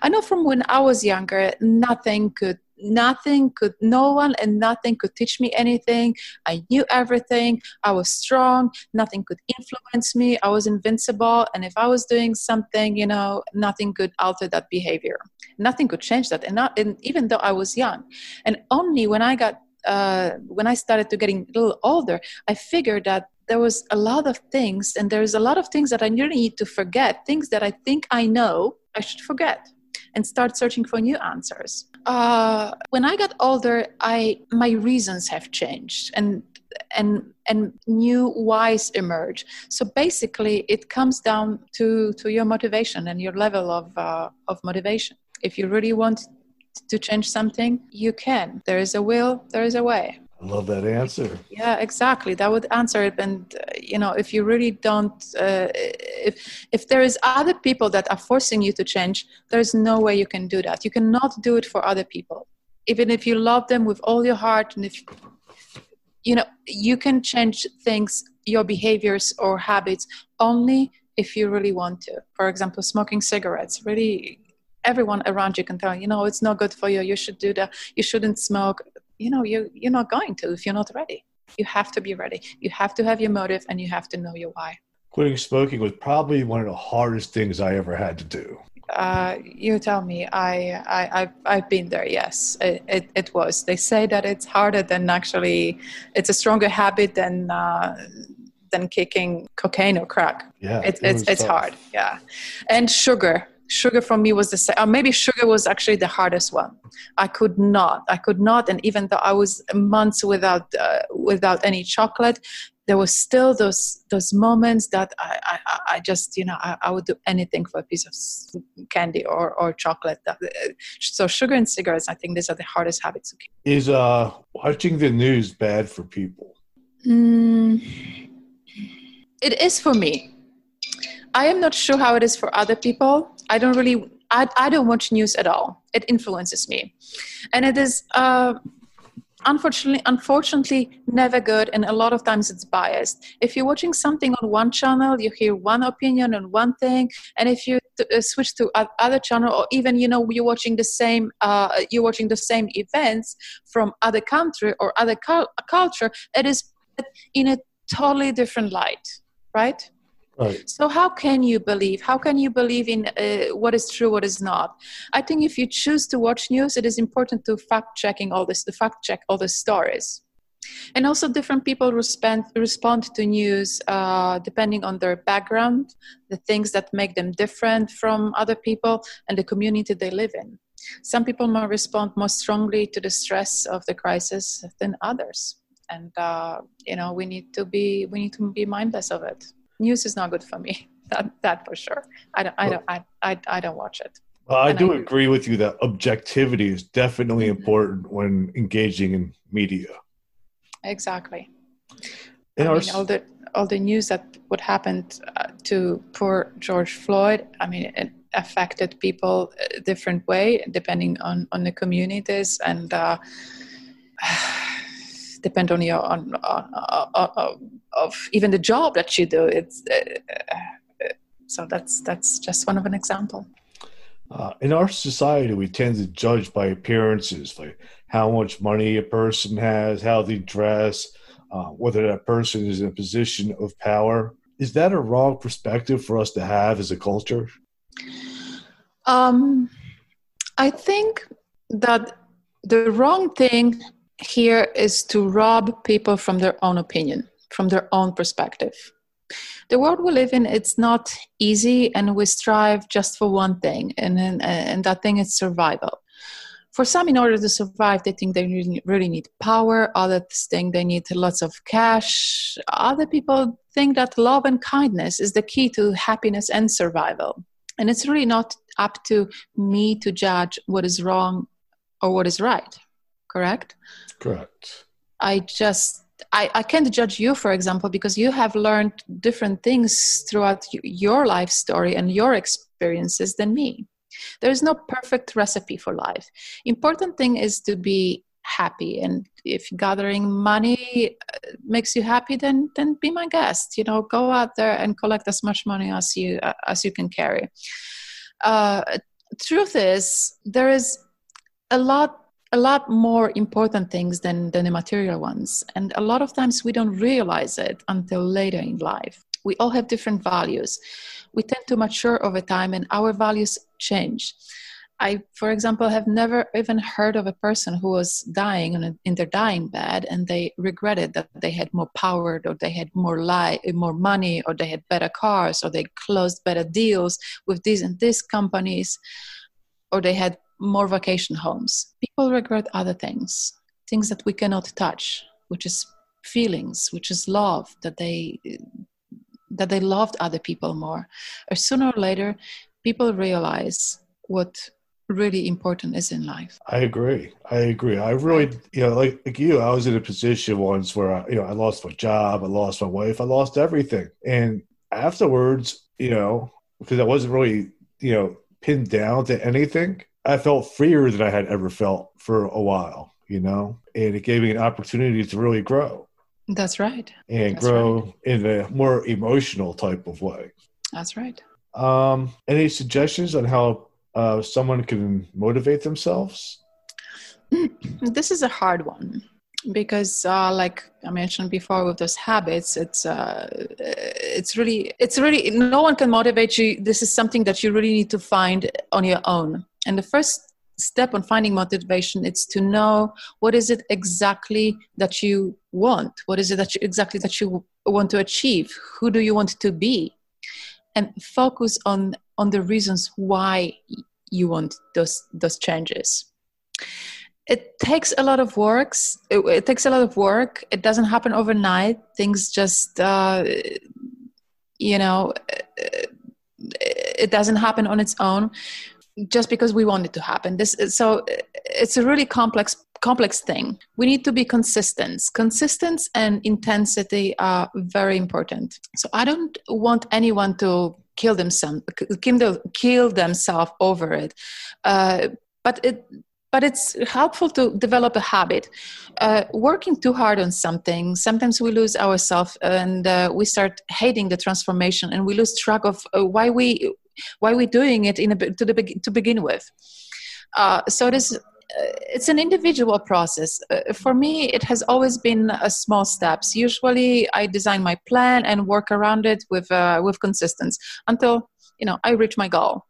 I know from when i was younger nothing could nothing could no one and nothing could teach me anything. I knew everything. I was strong. Nothing could influence me. I was invincible. And if i was doing something you know nothing could alter that behavior. Nothing could change that. And, not, and even though i was young. And only when i got uh, when I started to getting a little older, I figured that there was a lot of things, and there's a lot of things that I really need to forget. Things that I think I know, I should forget, and start searching for new answers. Uh, when I got older, I my reasons have changed, and and and new whys emerge. So basically, it comes down to to your motivation and your level of uh, of motivation. If you really want to change something, you can. There is a will, there is a way. I love that answer. Yeah, exactly. That would answer it. And uh, you know, if you really don't, uh, if if there is other people that are forcing you to change, there is no way you can do that. You cannot do it for other people, even if you love them with all your heart, and if you know, you can change things, your behaviors or habits only if you really want to. For example, smoking cigarettes really everyone around you can tell you know it's not good for you you should do that you shouldn't smoke. You know you you're not going to if you're not ready. You have to be ready. You have to have your motive and you have to know your why. Quitting smoking was probably one of the hardest things i ever had to do. Uh, you tell me I, I I've, I've been there yes. It, it, it, was. They say that it's harder than actually it's a stronger habit than uh, than kicking cocaine or crack. Yeah it, it it's, it's hard yeah. And sugar sugar for me was the same or maybe sugar was actually the hardest one i could not i could not and even though i was months without uh, without any chocolate there was still those those moments that I, I, I just you know I, I, would do anything for a piece of candy or, or chocolate. Uh, so sugar and cigarettes, I think these are the hardest habits to keep. Is uh, watching the news bad for people? Mm, it is for me. I am not sure how it is for other people. I don't really, I, I don't watch news at all. It influences me. And it is, uh, unfortunately unfortunately never good and a lot of times it's biased if you're watching something on one channel you hear one opinion on one thing and if you t- uh, switch to other channel or even you know you're watching the same uh, you're watching the same events from other country or other cu- culture it is in a totally different light right Right. So how can you believe? How can you believe in uh, what is true, what is not? I think if you choose to watch news, it is important to fact checking all this, to fact check all the stories. And also, different people respond respond to news uh, depending on their background, the things that make them different from other people, and the community they live in. Some people might respond more strongly to the stress of the crisis than others, and uh, you know we need to be we need to be mindless of it news is not good for me. That that for sure. I don't I don't I I, I don't watch it. Well, I do I agree with you that objectivity is definitely mm-hmm. important when engaging in media. Exactly. In I mean, all the all the news that what happened uh, to poor George Floyd. I mean, it affected people a different way depending on on the communities and. Uh, depend on your on, on, on, on of even the job that you do it's uh, uh, so that's that's just one of an example Uh, in our society, we tend to judge by appearances, like how much money a person has, how they dress, uh, whether that person is in a position of power. Is that a wrong perspective for us to have as a culture? Um, I think that the wrong thing here is to rob people from their own opinion, from their own perspective. The world we live in, it's not easy, and we strive just for one thing, and, and, and that thing is survival. For some, in order to survive, they think they really need power. Others think they need lots of cash. Other people think that love and kindness is the key to happiness and survival. And it's really not up to me to judge what is wrong or what is right, correct? Correct. I just I, I can't judge you, for example, because you have learned different things throughout your life story and your experiences than me. There is no perfect recipe for life. Important thing is to be happy, and if gathering money uh, makes you happy, then then be my guest. You know, go out there and collect as much money as you uh, as you can carry. Uh, truth is, there is a lot a lot more important things than, than the material ones. And a lot of times we don't realize it until later in life. We all have different values. We tend to mature over time and our values change. I, for example, have never even heard of a person who was dying in, a, in their dying bed and they regretted that they had more power or they had more life, more money or they had better cars or they closed better deals with these and these companies or they had more vacation homes. People regret other things, things that we cannot touch, which is feelings, which is love that they that they loved other people more. Or sooner or later, people realize what really important is in life. I agree. I agree. I really, you know, like, like you, I was in a position once where I, you know, I lost my job, I lost my wife, I lost everything. And afterwards, you know, because I wasn't really, you know, pinned down to anything, I felt freer than I had ever felt for a while, you know, and it gave me an opportunity to really grow. That's right. And That's grow right. in a more emotional type of way. That's right. Um, any suggestions on how uh, someone can motivate themselves? This is a hard one because uh, like i mentioned before with those habits it's uh, it's really it's really no one can motivate you this is something that you really need to find on your own and the first step on finding motivation is to know what is it exactly that you want? What is it that you exactly that you want to achieve? Who do you want to be? And focus on on the reasons why you want those those changes. It takes a lot of works. It, it, takes a lot of work. It doesn't happen overnight. Things just uh, you know it doesn't happen on its own just because we want it to happen. This so it's a really complex complex thing. We need to be consistent. Consistency and intensity are very important. So i don't want anyone to kill themselves kill, themselves over it. Uh, but it but it's helpful to develop a habit. Uh, working too hard on something sometimes we lose ourselves and uh, we start hating the transformation and we lose track of uh, why we why we're doing it in a, to the to begin with uh, so it is uh, it's an individual process. Uh, for me, it has always been a small steps. Usually, I design my plan and work around it with uh, with consistency until you know I reach my goal.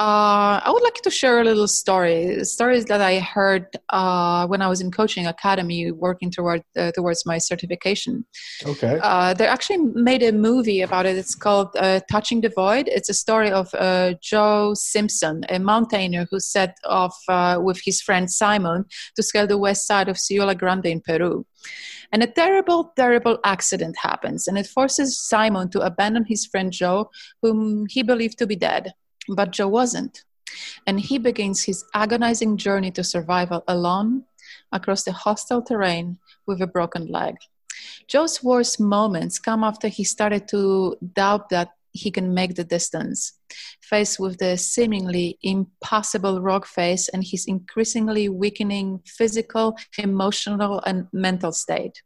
Uh, I would like to share a little story. Stories that I heard uh, when I was in coaching academy, working toward uh, towards my certification. Okay. Uh, they actually made a movie about it. It's called uh, "Touching the Void." It's a story of uh, Joe Simpson, a mountaineer who set off with his friend Simon to scale the west side of Siula Grande in Peru. And a terrible, terrible accident happens, and it forces Simon to abandon his friend Joe, whom he believed to be dead. But Joe wasn't. And he begins his agonizing journey to survival alone across the hostile terrain with a broken leg. Joe's worst moments come after he started to doubt that he can make the distance, faced with the seemingly impossible rock face and his increasingly weakening physical, emotional, and mental state.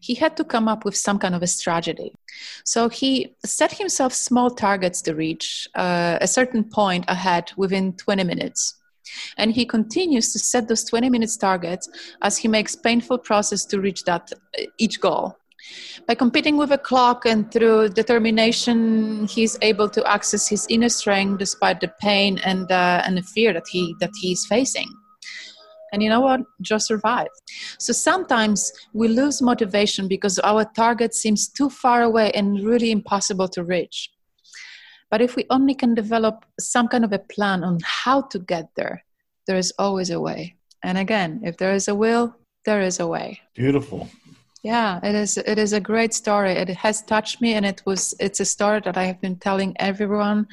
He had to come up with some kind of a strategy. So he set himself small targets to reach uh, a certain point ahead within 20 minutes. And he continues to set those 20 minutes targets as he makes painful process to reach that uh, each goal. By competing with a clock and through determination, he's able to access his inner strength despite the pain and, uh, and the fear that he that he's facing. And you know what? Just survive. So sometimes we lose motivation because our target seems too far away and really impossible to reach. But if we only can develop some kind of a plan on how to get there, there is always a way. And again, if there is a will, there is a way. Beautiful yeah it is it is a great story. It has touched me and it was it's a story that i have been telling everyone.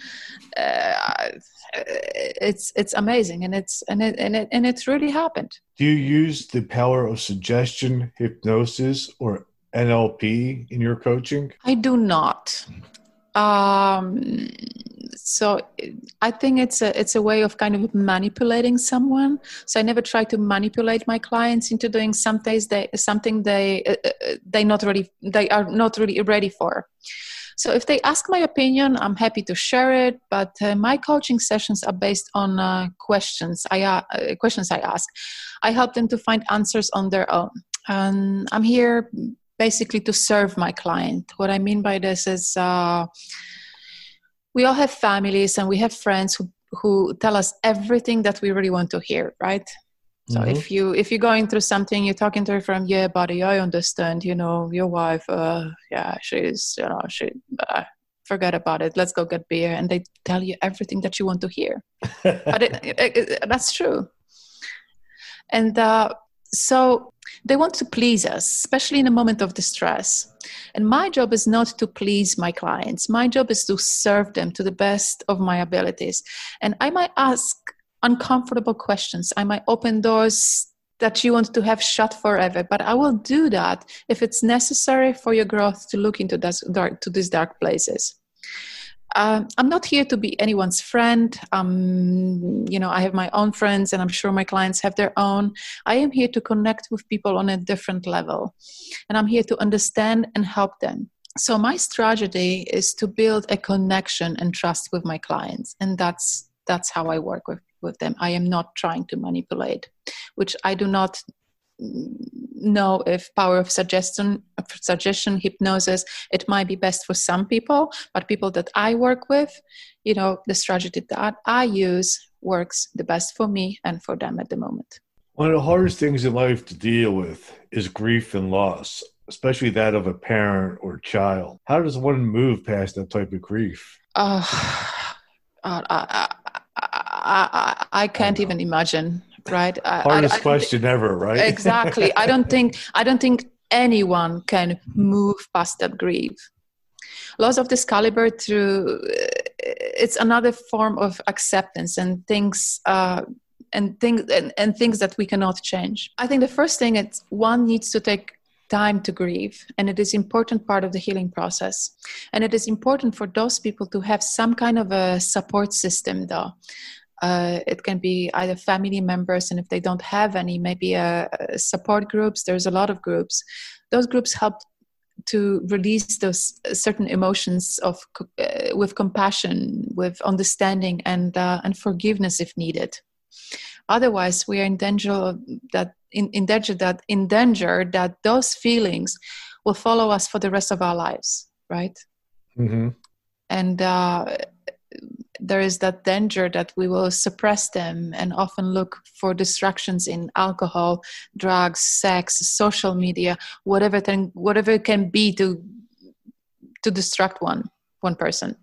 Uh, it's it's amazing and it's and it, and it and it's really happened. Do you use the power of suggestion hypnosis or nlp in your coaching? I do not. Um so i think it's a it's a way of kind of manipulating someone. So i never try to manipulate my clients into doing something they something they uh, uh, they not really they are not really ready for. So if they ask my opinion i'm happy to share it but uh, my coaching sessions are based on uh, questions i uh, questions i ask. I help them to find answers on their own. And i'm here basically to serve my client. What i mean by this is uh, we all have families and we have friends who, who tell us everything that we really want to hear right? So mm-hmm. if you if you're going through something you're talking to her from yeah buddy i understand you know your wife uh yeah she's you know she uh, forget about it let's go get beer and they tell you everything that you want to hear. But it, it, it, that's true. And uh, so they want to please us especially in a moment of distress and my job is not to please my clients. My job is to serve them to the best of my abilities. And I might ask uncomfortable questions. I might open doors that you want to have shut forever, but I will do that if it's necessary for your growth to look into this dark, to these dark places. Um, I'm not here to be anyone's friend. Um, you know, I have my own friends, and I'm sure my clients have their own. I am here to connect with people on a different level, and I'm here to understand and help them. So my strategy is to build a connection and trust with my clients, and that's that's how I work with with them. I am not trying to manipulate, which I do not know if power of suggestion suggestion hypnosis it might be best for some people but people that i work with you know the strategy that i use works the best for me and for them at the moment. One of the hardest things in life to deal with is grief and loss especially that of a parent or child. How does one move past that type of grief? Uh, uh I, I, I, I, can't even imagine right? Hardest I, I, question ever right? Exactly. I don't think i don't think anyone can move past that grief. Loss of this caliber through it's another form of acceptance and things uh, and things and, and things that we cannot change. I think the first thing is one needs to take time to grieve and it is important part of the healing process. And it is important for those people to have some kind of a support system though uh, it can be either family members, and if they don't have any, maybe uh, support groups. There's a lot of groups. Those groups help to release those certain emotions of uh, with compassion, with understanding, and uh, and forgiveness if needed. Otherwise, we are in danger of that in, in danger that in danger that those feelings will follow us for the rest of our lives, right? Mm-hmm. And uh, there is that danger that we will suppress them and often look for distractions in alcohol, drugs, sex, social media, whatever thing, whatever it can be to to distract one one person,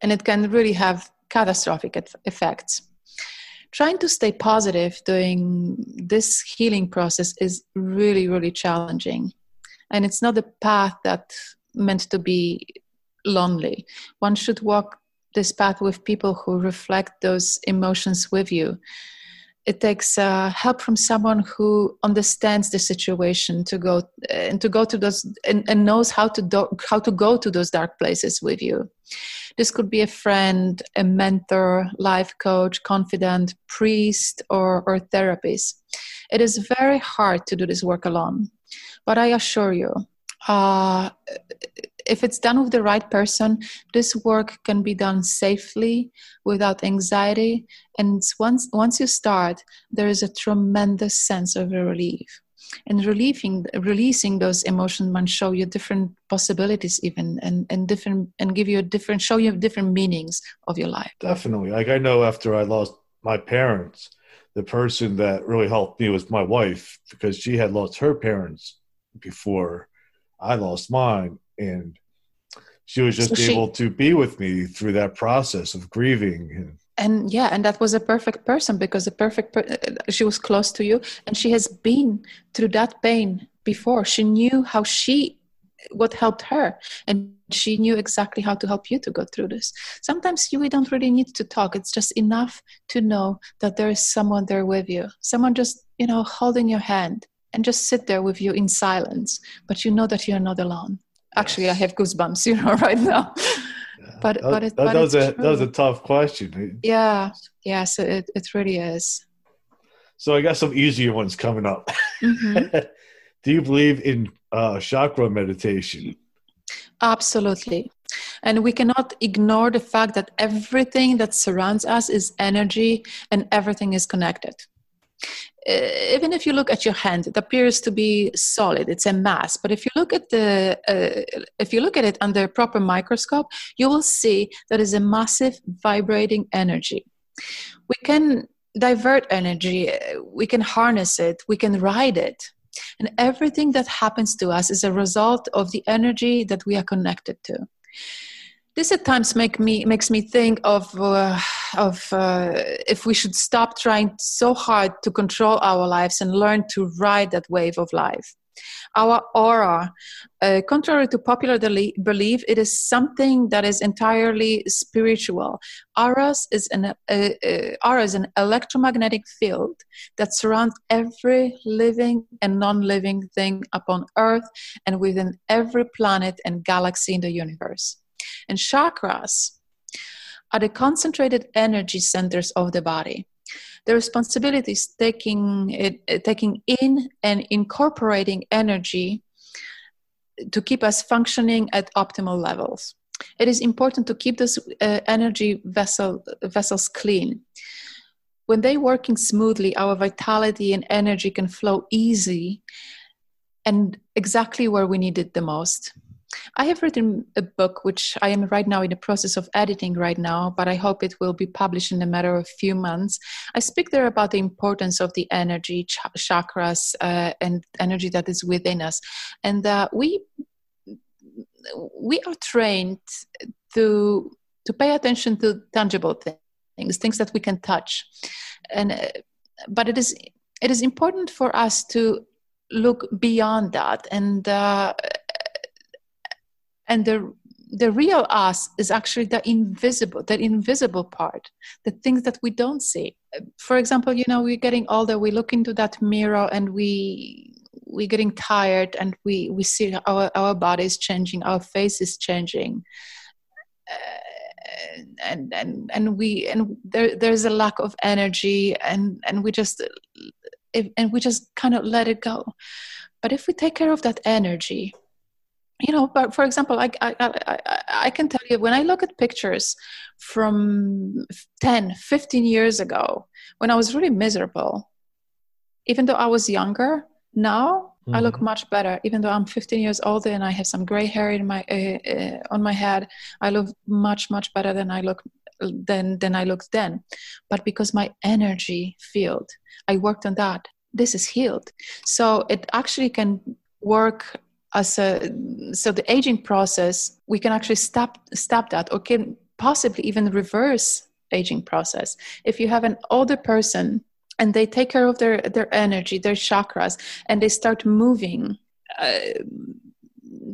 and it can really have catastrophic effects. Trying to stay positive during this healing process is really, really challenging. And it's not a path that meant to be lonely. One should walk this path with people who reflect those emotions with you. It takes uh, help from someone who understands the situation to go and to go to those and, and knows how to do, how to go to those dark places with you. This could be a friend a mentor life coach confidant priest or or therapist. It is very hard to do this work alone, but I assure you, uh, if it's done with the right person, this work can be done safely without anxiety. And once once you start, there is a tremendous sense of relief. And relieving, releasing those emotions might show you different possibilities, even and, and different, and give you a different, show you different meanings of your life. Definitely. Like I know after I lost my parents, the person that really helped me was my wife because she had lost her parents before I lost mine. And she was just so she, able to be with me through that process of grieving and yeah and that was a perfect person because the perfect per- she was close to you and she has been through that pain before. She knew how she what helped her and she knew exactly how to help you to go through this. Sometimes you we don't really need to talk. It's just enough to know that there is someone there with you someone just you know holding your hand and just sit there with you in silence but you know that you're not alone actually i have goosebumps you know right now. But that, but, it, that, but a true. that was a tough question. Yeah. Yes it, it really is. So i got some easier ones coming up. Mm-hmm. do you believe in uh, chakra meditation? Absolutely. And we cannot ignore the fact that everything that surrounds us is energy and everything is connected even if you look at your hand it appears to be solid. It's a mass. But if you look at the uh, if you look at it under a proper microscope you will see that is a massive vibrating energy. We can divert energy we can harness it we can ride it. And everything that happens to us is a result of the energy that we are connected to this at times make me makes me think of uh, of uh, if we should stop trying so hard to control our lives and learn to ride that wave of life. Our aura uh, contrary to popular belief it is something that is entirely spiritual. Auras is an uh, uh, aura is an electromagnetic field that surrounds every living and non-living thing upon earth and within every planet and galaxy in the universe and chakras are the concentrated energy centers of the body. The responsibility is taking, it, taking in and incorporating energy to keep us functioning at optimal levels. It is important to keep those uh, energy vessel, vessels clean. When they're working smoothly, our vitality and energy can flow easy and exactly where we need it the most. I have written a book which I am right now in the process of editing right now, but I hope it will be published in a matter of few months. I speak there about the importance of the energy, ch- chakras, uh, and energy that is within us, and uh, we we are trained to to pay attention to tangible things, things that we can touch, and uh, but it is it is important for us to look beyond that and uh, and the the real us is actually the invisible the invisible part the things that we don't see. For example you know we're getting older we look into that mirror and we we're getting tired and we we see our our body is changing our face is changing. Uh, and and and we and there there's a lack of energy and and we just and we just kind of let it go. But if we take care of that energy you know but for example I, I, I, I, can tell you when i look at pictures from 10 15 years ago when i was really miserable even though i was younger now mm-hmm. i look mm-hmm. much better even though i'm 15 years older and i have some gray hair in my uh, uh, on my head i look much much better than i look than than i looked then but because my energy field i worked on that this is healed so it actually can work as a so the aging process we can actually stop stop that or can possibly even reverse aging process. If you have an older person and they take care of their their energy their chakras and they start moving uh,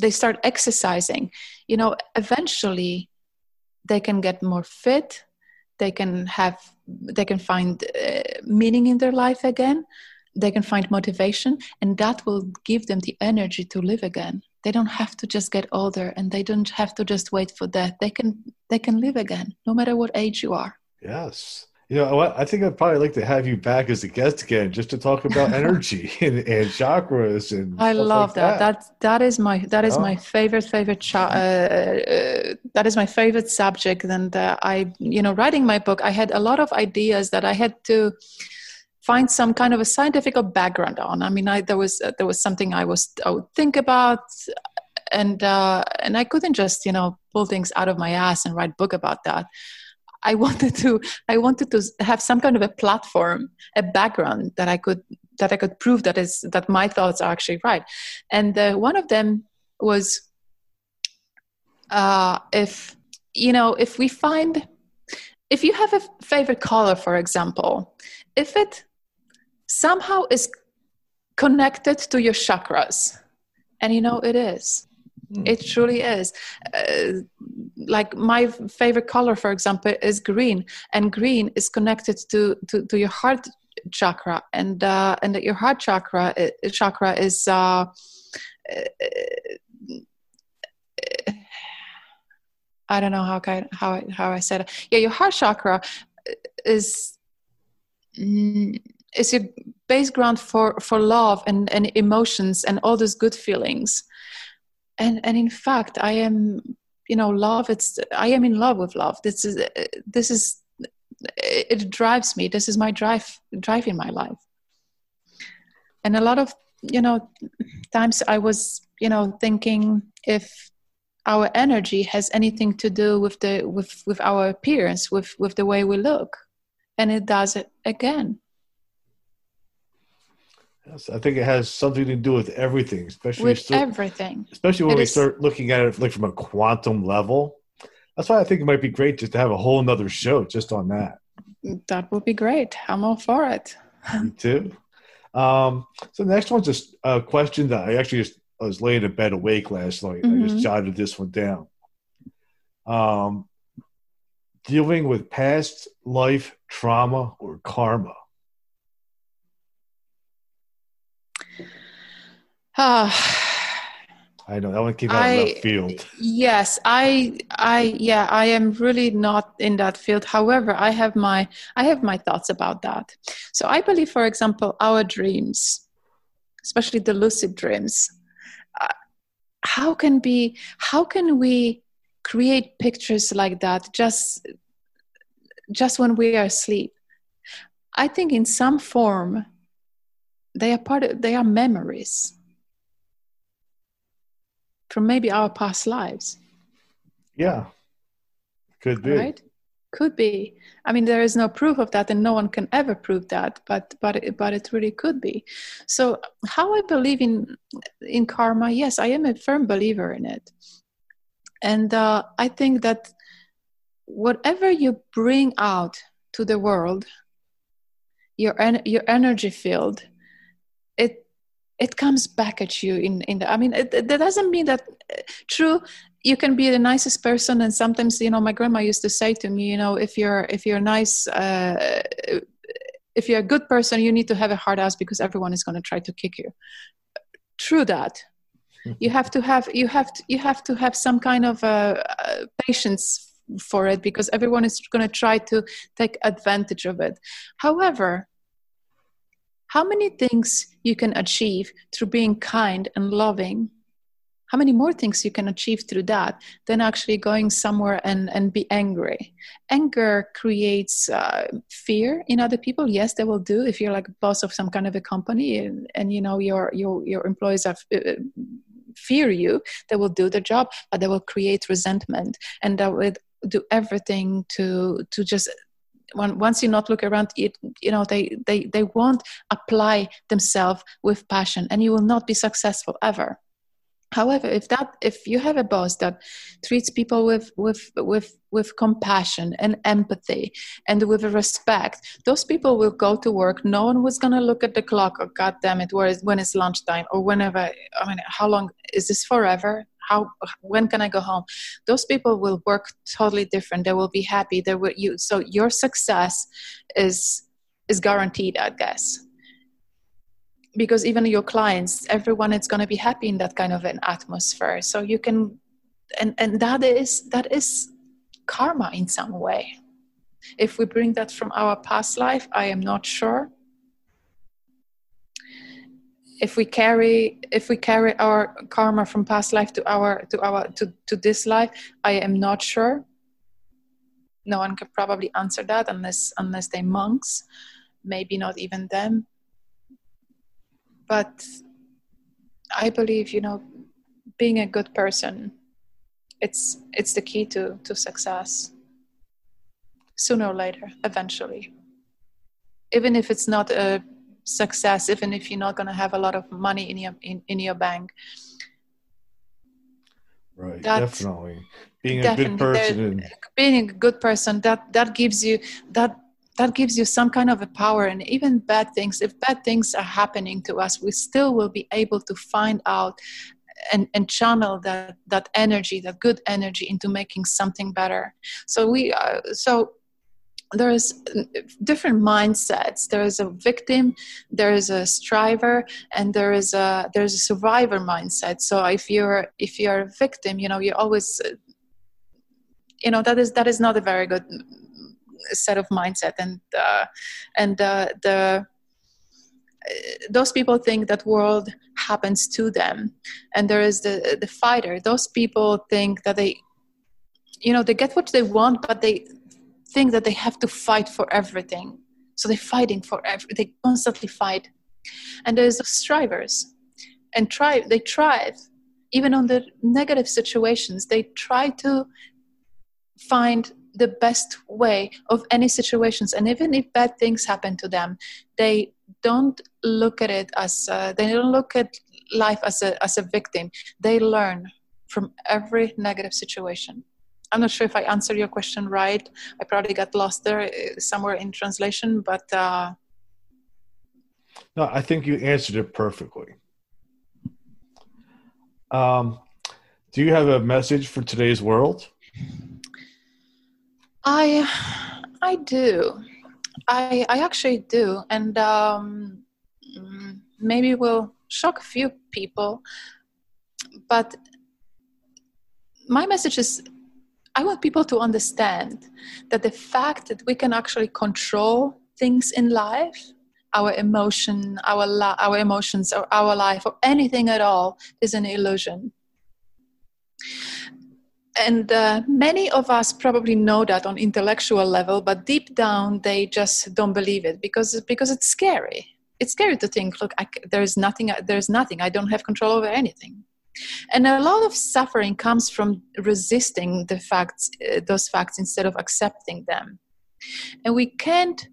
they start exercising you know eventually they can get more fit. They can have they can find uh, meaning in their life again they can find motivation and that will give them the energy to live again they don't have to just get older and they don't have to just wait for death they can they can live again no matter what age you are yes You know what? I think I'd probably like to have you back as a guest again, just to talk about energy and, and chakras and. I love like that. that. that. That is my that is Oh. my favorite favorite cha- uh, uh, that is my favorite subject. And uh, I, you know, writing my book, I had a lot of ideas that I had to find some kind of a scientific background on. I mean, I, there was uh, there was something I was I would think about, and uh, and I couldn't just you know pull things out of my ass and write book about that. I wanted to I wanted to have some kind of a platform, a background that I could that I could prove that is that my thoughts are actually right. And uh, one of them was uh, if you know if we find if you have a favorite color, for example, if it somehow is connected to your chakras, and you know it is, Hmm. it truly is. Uh, like my favorite color, for example, is green, and green is connected to to, to your heart chakra, and uh, and that your heart chakra uh, chakra is. Uh, I don't know how I, how I, how I said it. Yeah, your heart chakra is mm, is your base ground for for love and and emotions and all those good feelings. And and in fact, I am you know love. It's I am in love with love. This is this is it drives me. This is my drive drive in my life. And a lot of you know times I was you know thinking if our energy has anything to do with the with with our appearance with with the way we look and it does it again Yes, I think it has something to do with everything, especially with still, everything especially when it we is- start looking at it like from a quantum level. That's why I think it might be great just to have a whole nother show just on that. that would be great i'm all for it Me too. Um, so the next one's just a question that I actually just I was laying in bed awake last night. I Mhm. just jotted this one down. Um, dealing with past life trauma or karma. Ah I know that one came out of I- left field. yes i i yeah i am really not in that field. However i have my i have my thoughts about that. So i believe for example our dreams especially the lucid dreams uh, how can be how can we create pictures like that just just when we are asleep? I think in some form they are part of they are memories from maybe our past lives. Yeah, could be. right? Could be. I mean there is no proof of that and no one can ever prove that but but it- but it really could be. So how i believe in in karma yes i am a firm believer in it. And uh, i think that whatever you bring out to the world your en- your energy field it it comes back at you in in the, i mean it, it, that doesn't mean that uh, true you can be the nicest person and sometimes you know my grandma used to say to me you know if you're if you're nice uh, if you're a good person you need to have a hard ass because everyone is going to try to kick you. True that. You have to have you have to, you have to have some kind of uh, uh, patience for it because everyone is going to try to take advantage of it. However how many things you can achieve through being kind and loving? How many more things you can achieve through that than actually going somewhere and, and be angry? Anger creates uh, fear in other people. Yes they will do if you're like boss of some kind of a company and, and you know your your your employees are uh, fear you they will do the job but they will create resentment and they will do everything to to just when, once you not look around it you know they they they won't apply themselves with passion and you will not be successful ever. However if that if you have a boss that treats people with with with with compassion and empathy and with respect those people will go to work. No one was going to look at the clock or god damn it where is when is lunchtime? or whenever i mean how long is this forever how when can i go home? Those people will work totally different. They will be happy. They will you so your success is is guaranteed i guess. Because even your clients everyone is going to be happy in that kind of an atmosphere. So you can and and that is that is karma in some way. If we bring that from our past life, I am not sure. If we carry if we carry our karma from past life to our to our to, to this life, I am not sure. No one can probably answer that unless unless they monks, maybe not even them. But I believe, you know, being a good person, it's it's the key to to success sooner or later, eventually. Even if it's not a success, even if you're not going to have a lot of money in your in, in your bank. Right, definitely. Being a good person, and... being a good person, that that gives you that that gives you some kind of a power and even bad things if bad things are happening to us we still will be able to find out and, and channel that that energy that good energy into making something better so we uh, so there's different mindsets. There is a victim there is a striver and there is a there's a survivor mindset. So if you're if you're a victim you know you always you know that is that is not a very good set of mindset. And uh, and uh, the those people think that world happens to them. And there is the the fighter. Those people think that they you know they get what they want but they think that they have to fight for everything. So they're fighting for every, They constantly fight. And there's the strivers. And try they thrive. Even on the negative situations, they try to find the best way of any situations and even if bad things happen to them they don't look at it as uh, they don't look at life as a as a victim they learn from every negative situation I'm not sure if I answered your question right. I probably got lost there uh, somewhere in translation, but. Uh, no, I think you answered it perfectly. Um, do you have a message for today's world? I, I do. I, I actually do, and um, maybe will shock a few people. But my message is I want people to understand that the fact that we can actually control things in life, our emotion, our our emotions, or our life, or anything at all, is an illusion. And uh, many of us probably know that on intellectual level, but deep down they just don't believe it because because it's scary. It's scary to think, look, I, there's nothing. There's nothing. I don't have control over anything and a lot of suffering comes from resisting the facts uh, those facts instead of accepting them. And we can't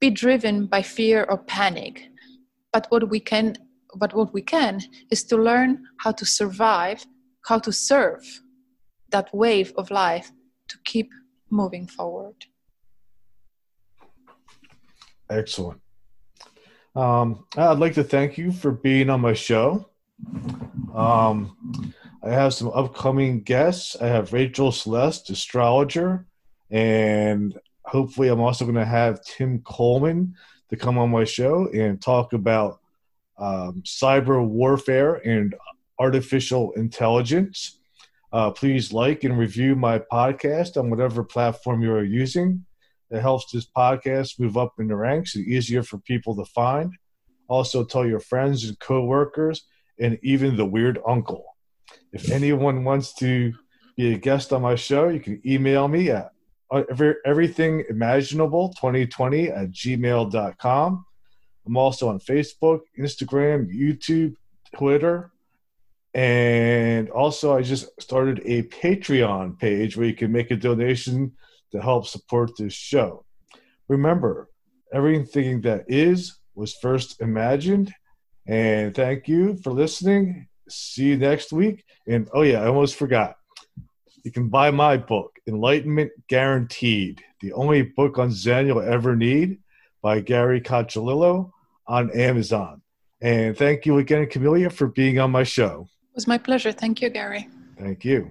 be driven by fear or panic but what we can but what we can is to learn how to survive how to serve that wave of life to keep moving forward. Excellent. Um, i'd like to thank you for being on my show um, I have some upcoming guests. I have Rachel Celeste, astrologer, and hopefully, I'm also going to have Tim Coleman to come on my show and talk about um, cyber warfare and artificial intelligence. Uh, please like and review my podcast on whatever platform you are using. It helps this podcast move up in the ranks and easier for people to find. Also, tell your friends and coworkers and even the weird uncle. If anyone wants to be a guest on my show, you can email me at uh, every, everythingimaginable2020 at gmail.com. I'm also on Facebook, Instagram, YouTube, Twitter. And also, I just started a Patreon page where you can make a donation to help support this show. Remember, everything that is was first imagined and thank you for listening. See you next week. And oh, yeah, I almost forgot. You can buy my book, Enlightenment Guaranteed, the only book on Zen you'll ever need by Gary Cocciolillo on Amazon. And thank you again, Camelia, for being on my show. It was my pleasure. Thank you, Gary. Thank you.